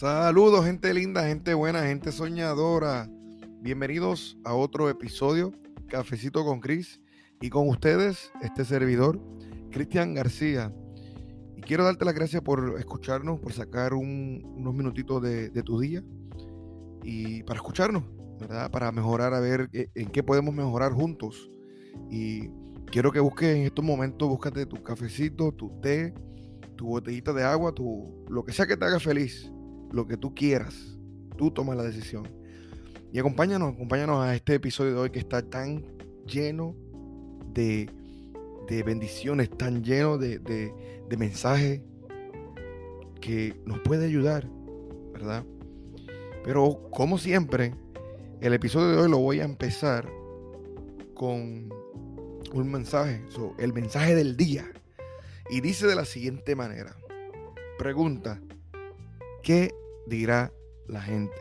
Saludos, gente linda, gente buena, gente soñadora. Bienvenidos a otro episodio, Cafecito con Cris. Y con ustedes, este servidor, Cristian García. Y quiero darte las gracias por escucharnos, por sacar unos minutitos de, tu día y para escucharnos, ¿verdad? Para mejorar, a ver en qué podemos mejorar juntos. Y quiero que busques en estos momentos, búscate tu cafecito, tu té, tu botellita de agua, tu, lo que sea que te haga feliz, lo que tú quieras. Tú tomas la decisión. Y acompáñanos, acompáñanos a este episodio de hoy que está tan lleno de, de bendiciones, tan lleno de, de, mensajes que nos puede ayudar, ¿verdad? Pero como siempre, el episodio de hoy lo voy a empezar con un mensaje, el mensaje del día. Y dice de la siguiente manera. Pregunta, ¿qué dirá la gente?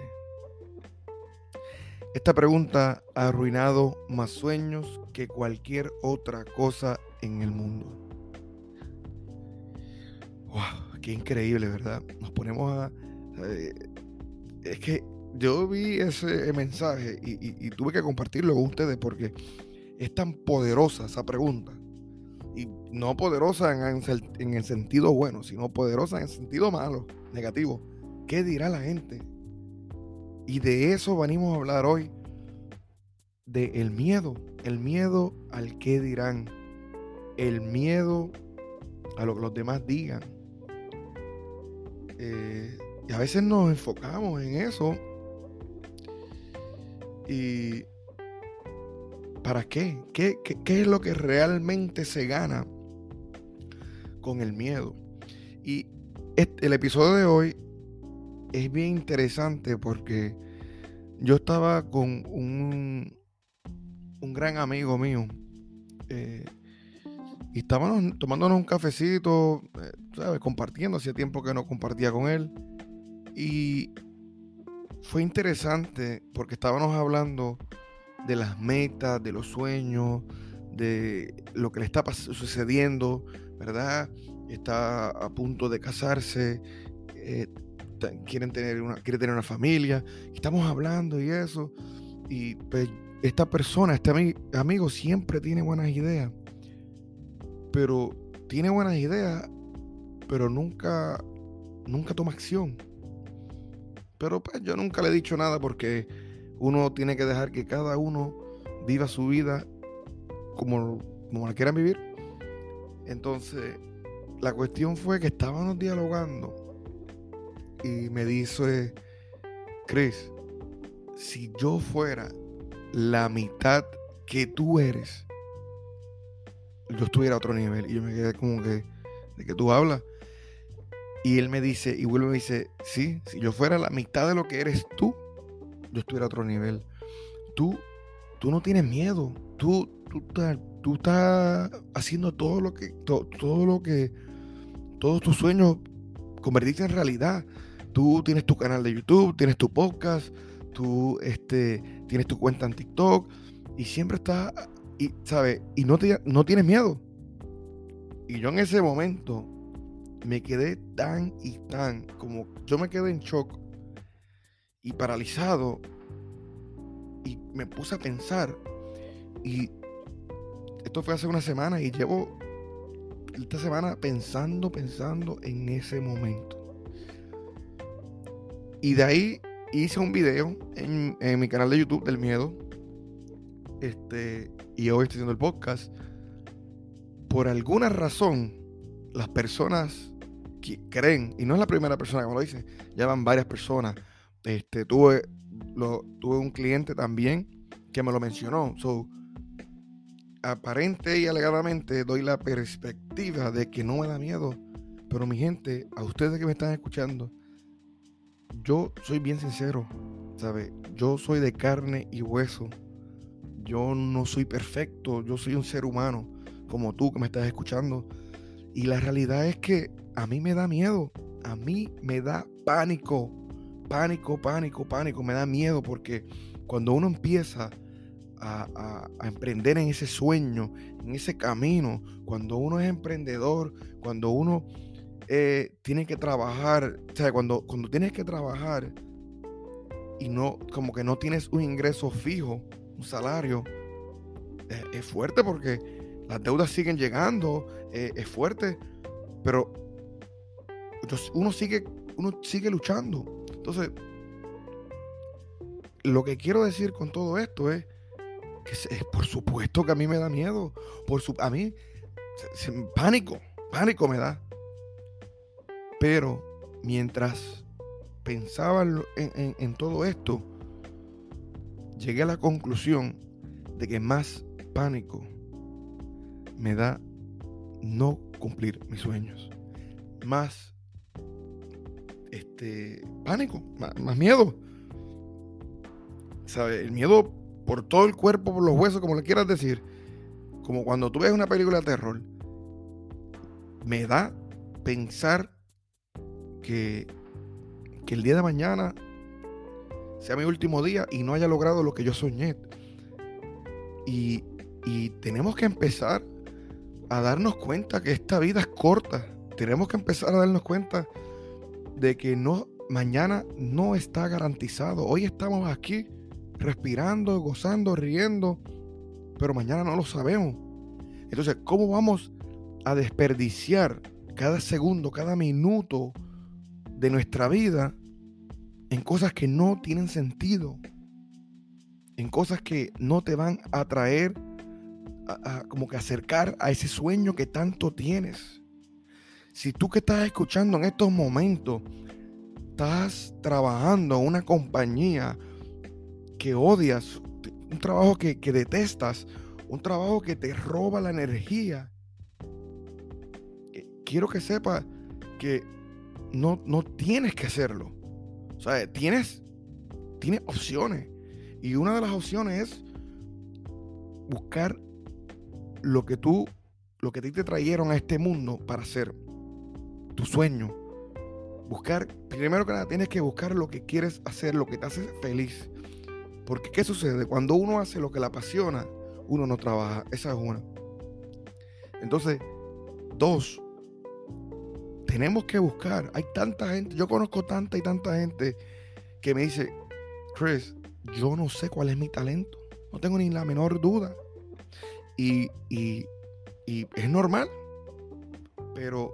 Esta pregunta ha arruinado más sueños que cualquier otra cosa en el mundo. Wow, qué increíble, ¿verdad? Nos ponemos a... Eh, es que yo vi ese mensaje y, tuve que compartirlo con ustedes porque es tan poderosa esa pregunta. Y no poderosa en, en el sentido bueno, sino poderosa en el sentido malo, negativo. ¿Qué dirá la gente? Y de eso venimos a hablar hoy. De el miedo. El miedo al qué dirán. El miedo a lo que los demás digan. Eh, y a veces nos enfocamos en eso. Y ¿Para qué? ¿Qué, es lo que realmente se gana con el miedo? Y el episodio de hoy es bien interesante porque yo estaba con un, un gran amigo mío eh, y estábamos tomándonos un cafecito, eh, ¿sabes? compartiendo, hacía tiempo que no compartía con él. Y fue interesante porque estábamos hablando de las metas, de los sueños, de lo que le está sucediendo, ¿verdad? Está a punto de casarse, eh, quieren tener una, quiere tener una familia, estamos hablando y eso, y pues, esta persona, este amigo siempre tiene buenas ideas, pero tiene buenas ideas, pero nunca, nunca toma acción. Pero pues yo nunca le he dicho nada porque uno tiene que dejar que cada uno viva su vida como, como la quieran vivir. Entonces, la cuestión fue que estábamos dialogando y me dice, Chris, si yo fuera la mitad que tú eres, yo estuviera a otro nivel. Y yo me quedé como que, ¿de qué tú hablas? Y él me dice, y vuelve y me dice, sí, si yo fuera la mitad de lo que eres tú, yo estuviera a otro nivel. Tú, tú no tienes miedo. Tú, tú, tú estás haciendo todo lo que, todo lo que, todos tus sueños convertirse en realidad. Tú tienes tu canal de YouTube, tienes tu podcast, tú este, tienes tu cuenta en TikTok y siempre estás, y, ¿sabes? Y no, te, no tienes miedo. Y yo en ese momento me quedé tan y tan, como yo me quedé en shock y paralizado. Y me puse a pensar. Y esto fue hace una semana y llevo esta semana pensando, pensando en ese momento. Y de ahí hice un video en, mi canal de YouTube del miedo. Este, y hoy estoy haciendo el podcast. Por alguna razón, las personas que creen, y no es la primera persona que me lo dice, ya van varias personas este, tuve, lo, tuve un cliente también que me lo mencionó. So, aparente y alegadamente doy la perspectiva de que no me da miedo. Pero mi gente, a ustedes que me están escuchando, yo soy bien sincero, ¿sabe? Yo soy de carne y hueso. Yo no soy perfecto, yo soy un ser humano, como tú que me estás escuchando. Y la realidad es que a mí me da miedo, a mí me da pánico pánico, pánico, pánico, me da miedo porque cuando uno empieza a, emprender en ese sueño, en ese camino, cuando uno es emprendedor, cuando uno eh, tienes que trabajar, o sea, cuando, cuando tienes que trabajar y no, como que no tienes un ingreso fijo, un salario, es, fuerte porque las deudas siguen llegando, eh, es fuerte, pero uno sigue, uno sigue luchando. Entonces, lo que quiero decir con todo esto es que es, por supuesto que a mí me da miedo. Por a mí, pánico, pánico me da. Pero mientras pensaba en, todo esto, llegué a la conclusión de que más pánico me da no cumplir mis sueños. Más este pánico, más, miedo. ¿Sabe? El miedo por todo el cuerpo, por los huesos, como le quieras decir. Como cuando tú ves una película de terror. Me da pensar que, que el día de mañana sea mi último día y no haya logrado lo que yo soñé. Y, y tenemos que empezar a darnos cuenta que esta vida es corta. Tenemos que empezar a darnos cuenta de que no, mañana no está garantizado. Hoy estamos aquí respirando, gozando, riendo, pero mañana no lo sabemos. Entonces, ¿cómo vamos a desperdiciar cada segundo, cada minuto de nuestra vida en cosas que no tienen sentido? En cosas que no te van a traer, a, como que acercar a ese sueño que tanto tienes. Si tú que estás escuchando en estos momentos, estás trabajando en una compañía que odias, un trabajo que, detestas, un trabajo que te roba la energía, eh, quiero que sepas que no, no tienes que hacerlo. O sea, tienes, tienes opciones. Y una de las opciones es buscar lo que tú, lo que te trajeron a este mundo para hacer tu sueño. Buscar, primero que nada, tienes que buscar lo que quieres hacer, lo que te hace feliz. Porque ¿qué sucede? Cuando uno hace lo que le apasiona, uno no trabaja. Esa es una. Entonces, dos, tenemos que buscar. Hay tanta gente, yo conozco tanta y tanta gente que me dice, Chris, yo no sé cuál es mi talento. No tengo ni la menor duda. Y, y, y es normal. Pero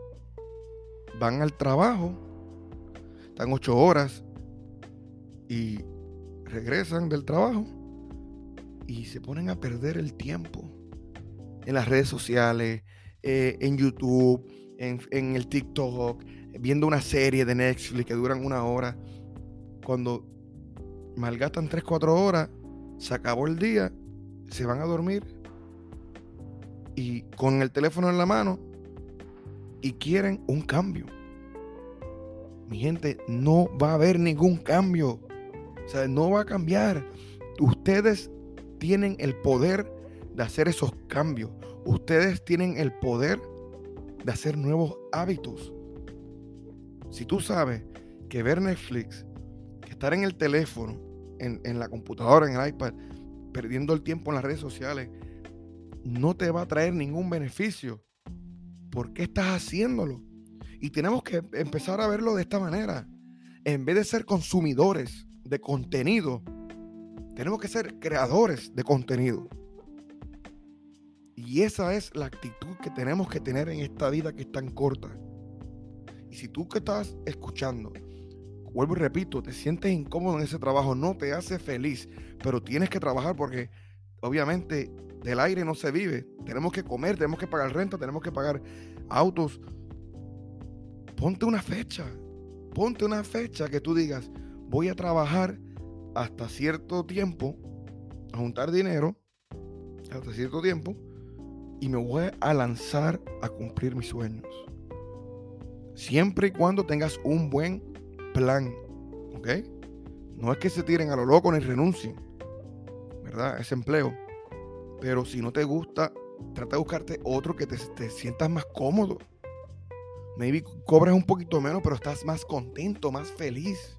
van al trabajo, están ocho horas y regresan del trabajo y se ponen a perder el tiempo en las redes sociales, eh, en YouTube, en, el TikTok, viendo una serie de Netflix que duran una hora. Cuando malgastan 3, 4 horas, se acabó el día, se van a dormir y con el teléfono en la mano y quieren un cambio. Mi gente, no va a haber ningún cambio. O sea, no va a cambiar. Ustedes tienen el poder de hacer esos cambios. Ustedes tienen el poder de hacer nuevos hábitos. Si tú sabes que ver Netflix, que estar en el teléfono, en, en, la computadora, en el iPad, perdiendo el tiempo en las redes sociales, no te va a traer ningún beneficio. ¿Por qué estás haciéndolo? Y tenemos que empezar a verlo de esta manera. En vez de ser consumidores de contenido, tenemos que ser creadores de contenido. Y esa es la actitud que tenemos que tener en esta vida que es tan corta. Y si tú que estás escuchando, vuelvo y repito, te sientes incómodo en ese trabajo, no te hace feliz, pero tienes que trabajar porque obviamente del aire no se vive. Tenemos que comer, tenemos que pagar renta, tenemos que pagar autos. Ponte una fecha. Ponte una fecha que tú digas, voy a trabajar hasta cierto tiempo, a juntar dinero, hasta cierto tiempo, y me voy a lanzar a cumplir mis sueños. Siempre y cuando tengas un buen plan, ¿ok? No es que se tiren a lo loco ni renuncien, ¿verdad? Ese empleo. Pero si no te gusta, trata de buscarte otro que te, te sientas más cómodo. Maybe cobras un poquito menos, pero estás más contento, más feliz.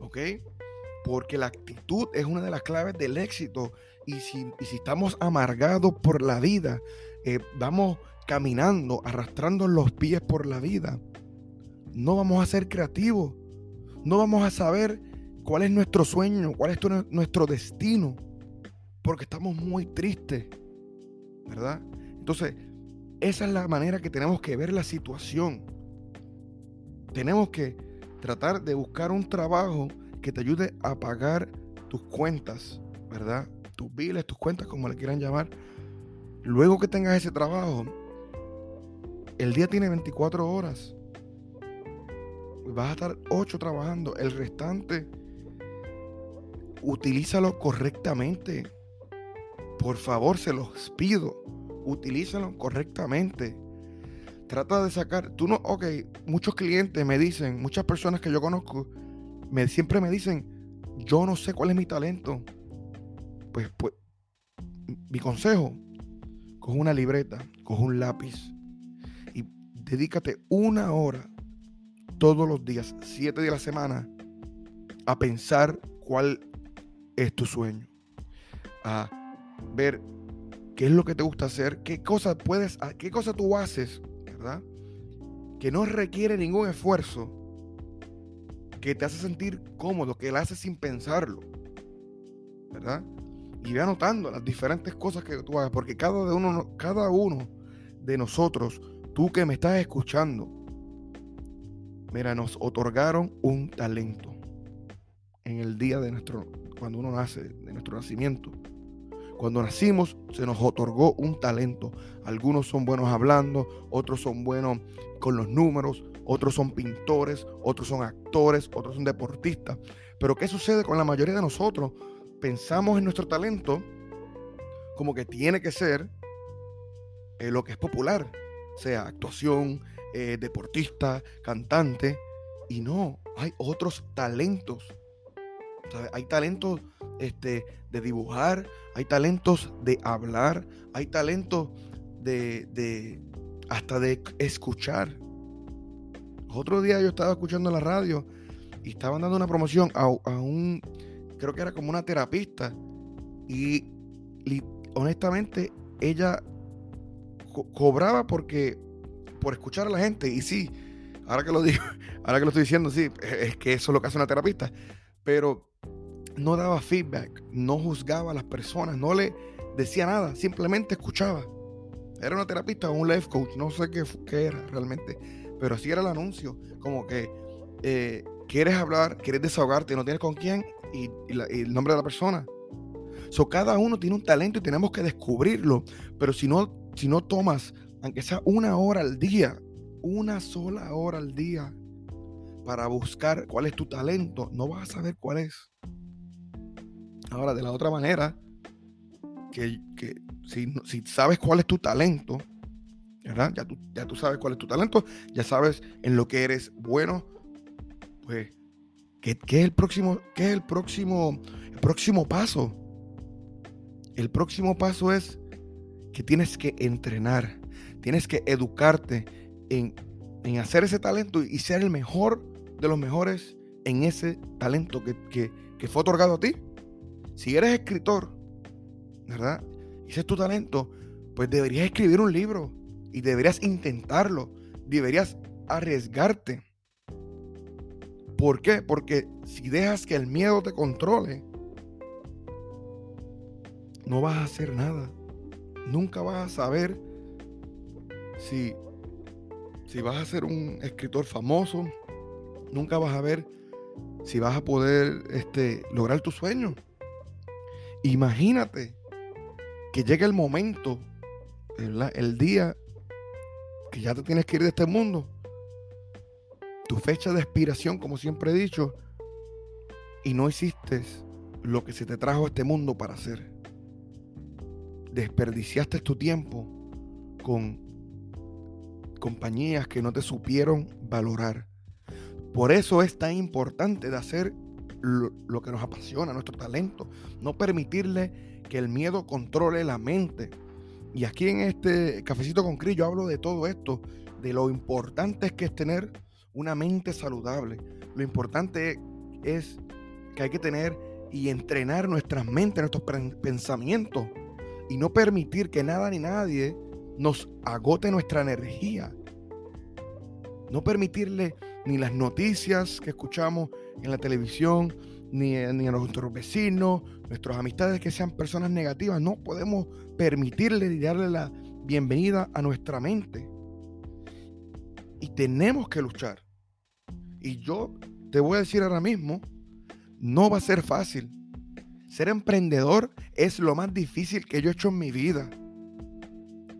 ¿Ok? Porque la actitud es una de las claves del éxito. Y si, si estamos amargados por la vida, eh, vamos caminando, arrastrando los pies por la vida, no vamos a ser creativos, no vamos a saber cuál es nuestro sueño, cuál es nuestro destino, porque estamos muy tristes, ¿verdad? Entonces, esa es la manera que tenemos que ver la situación. Tenemos que tratar de buscar un trabajo que te ayude a pagar tus cuentas, ¿verdad? Tus biles, tus cuentas, como le quieran llamar. Luego que tengas ese trabajo, el día tiene 24 horas. Vas a estar 8 trabajando. El restante, utilízalo correctamente. Por favor, se los pido. Utilízalo correctamente. Trata de sacar. Tú no, ok, muchos clientes me dicen, muchas personas que yo conozco, me, siempre me dicen, yo no sé cuál es mi talento. Pues, pues, mi consejo, coge una libreta, coge un lápiz y dedícate una hora todos los días, siete días la semana, a pensar cuál es tu sueño. A ver qué es lo que te gusta hacer, qué cosas puedes, qué cosas tú haces, ¿verdad? Que no requiere ningún esfuerzo, que te hace sentir cómodo, que la haces sin pensarlo, ¿verdad? Y ve anotando las diferentes cosas que tú hagas, porque cada, uno, cada uno de nosotros, tú que me estás escuchando, mira, nos otorgaron un talento en el día de nuestro, cuando uno nace, de nuestro nacimiento. Cuando nacimos se nos otorgó un talento. Algunos son buenos hablando, otros son buenos con los números, otros son pintores, otros son actores, otros son deportistas. Pero ¿qué sucede con la mayoría de nosotros? Pensamos en nuestro talento como que tiene que ser eh, lo que es popular, sea actuación, eh, deportista, cantante. Y no, hay otros talentos. Hay talentos este, de dibujar, hay talentos de hablar, hay talentos de, hasta de escuchar. Otro día yo estaba escuchando la radio y estaban dando una promoción a, un, creo que era como una terapista. Y, honestamente ella cobraba porque por escuchar a la gente. Y sí, ahora que lo digo, ahora que lo estoy diciendo, sí, es que eso es lo que hace una terapista. Pero no daba feedback, no juzgaba a las personas, no le decía nada, simplemente escuchaba. Era una terapista o un life coach, no sé qué, qué, era realmente, pero así era el anuncio, como que eh, quieres hablar, quieres desahogarte, no tienes con quién y, el nombre de la persona. So, cada uno tiene un talento y tenemos que descubrirlo, pero si no, si no tomas, aunque sea una hora al día, una sola hora al día, para buscar cuál es tu talento, no vas a saber cuál es. Ahora, de la otra manera, que, si, sabes cuál es tu talento, ¿verdad? Ya tú, ya tú sabes cuál es tu talento, ya sabes en lo que eres bueno, pues, ¿qué, es el próximo, qué es el próximo, próximo paso? El próximo paso es que tienes que entrenar, tienes que educarte en, hacer ese talento y ser el mejor de los mejores en ese talento que, que fue otorgado a ti. Si eres escritor, ¿verdad? Ese es tu talento, pues deberías escribir un libro y deberías intentarlo, deberías arriesgarte. ¿Por qué? Porque si dejas que el miedo te controle, no vas a hacer nada. Nunca vas a saber si, si vas a ser un escritor famoso. Nunca vas a ver si vas a poder este, lograr tu sueño. Imagínate que llegue el momento, el día que ya te tienes que ir de este mundo, tu fecha de expiración, como siempre he dicho, y no hiciste lo que se te trajo a este mundo para hacer. Desperdiciaste tu tiempo con compañías que no te supieron valorar. Por eso es tan importante de hacer lo, que nos apasiona, nuestro talento. No permitirle que el miedo controle la mente. Y aquí en este cafecito con Cris yo hablo de todo esto, de lo importante que es tener una mente saludable. Lo importante es que hay que tener y entrenar nuestras mentes, nuestros pensamientos y no permitir que nada ni nadie nos agote nuestra energía. No permitirle ni las noticias que escuchamos en la televisión, ni, ni, a nuestros vecinos, nuestras amistades que sean personas negativas. No podemos permitirle y darle la bienvenida a nuestra mente. Y tenemos que luchar. Y yo te voy a decir ahora mismo, no va a ser fácil. Ser emprendedor es lo más difícil que yo he hecho en mi vida.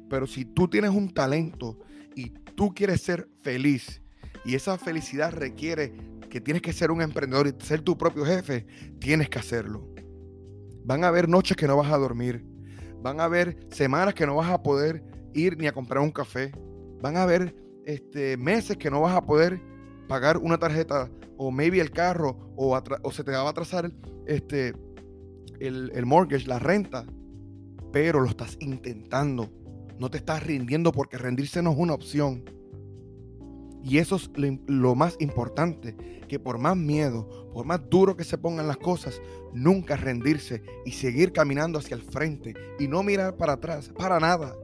Pero si tú tienes un talento y tú quieres ser feliz y esa felicidad requiere que tienes que ser un emprendedor y ser tu propio jefe, tienes que hacerlo. Van a haber noches que no vas a dormir. Van a haber semanas que no vas a poder ir ni a comprar un café. Van a haber este, meses que no vas a poder pagar una tarjeta o maybe el carro o, o se te va a atrasar este, el, el mortgage, la renta. Pero lo estás intentando. No te estás rindiendo porque rendirse no es una opción. Y eso es lo, más importante, que por más miedo, por más duro que se pongan las cosas, nunca rendirse y seguir caminando hacia el frente y no mirar para atrás, para nada.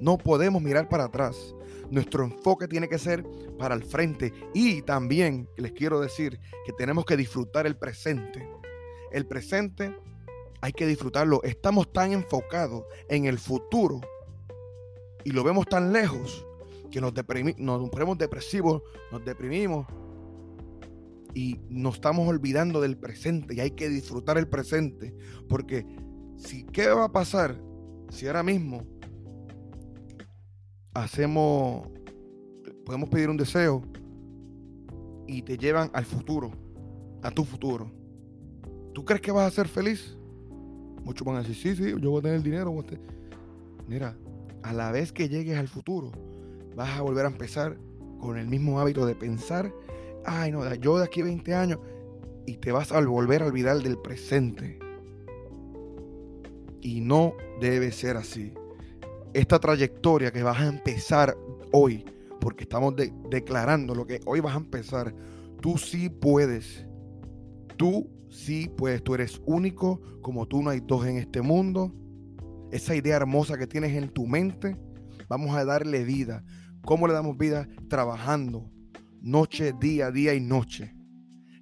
No podemos mirar para atrás. Nuestro enfoque tiene que ser para el frente y también les quiero decir que tenemos que disfrutar el presente. El presente hay que disfrutarlo. Estamos tan enfocados en el futuro y lo vemos tan lejos que nos, nos depresivos, nos deprimimos y nos estamos olvidando del presente y hay que disfrutar el presente. Porque si, ¿qué va a pasar si ahora mismo hacemos, podemos pedir un deseo y te llevan al futuro, a tu futuro? ¿Tú crees que vas a ser feliz? Muchos van a decir, sí, sí, yo voy a tener dinero. Mira, a la vez que llegues al futuro, vas a volver a empezar con el mismo hábito de pensar, ay no, yo de aquí a 20 años, y te vas a volver a olvidar del presente. Y no debe ser así. Esta trayectoria que vas a empezar hoy, porque estamos declarando lo que hoy vas a empezar, tú sí puedes. Tú sí puedes. Tú eres único, como tú no hay dos en este mundo. Esa idea hermosa que tienes en tu mente, vamos a darle vida. ¿Cómo le damos vida? Trabajando noche, día, día y noche.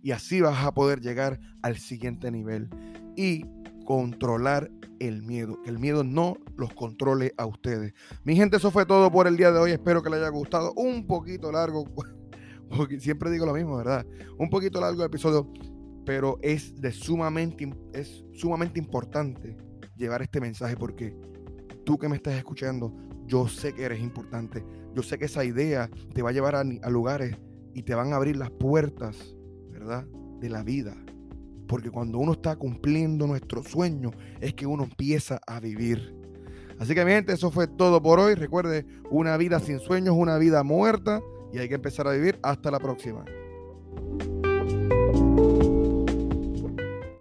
Y así vas a poder llegar al siguiente nivel y controlar el miedo. Que el miedo no los controle a ustedes. Mi gente, eso fue todo por el día de hoy. Espero que les haya gustado. Un poquito largo. Porque siempre digo lo mismo, ¿verdad? Un poquito largo el episodio. Pero es de sumamente, es sumamente importante llevar este mensaje porque tú que me estás escuchando, yo sé que eres importante. Yo sé que esa idea te va a llevar a, lugares y te van a abrir las puertas, ¿verdad? De la vida. Porque cuando uno está cumpliendo nuestro sueño, es que uno empieza a vivir. Así que mi gente, eso fue todo por hoy. Recuerde, una vida sin sueños, una vida muerta. Y hay que empezar a vivir. Hasta la próxima.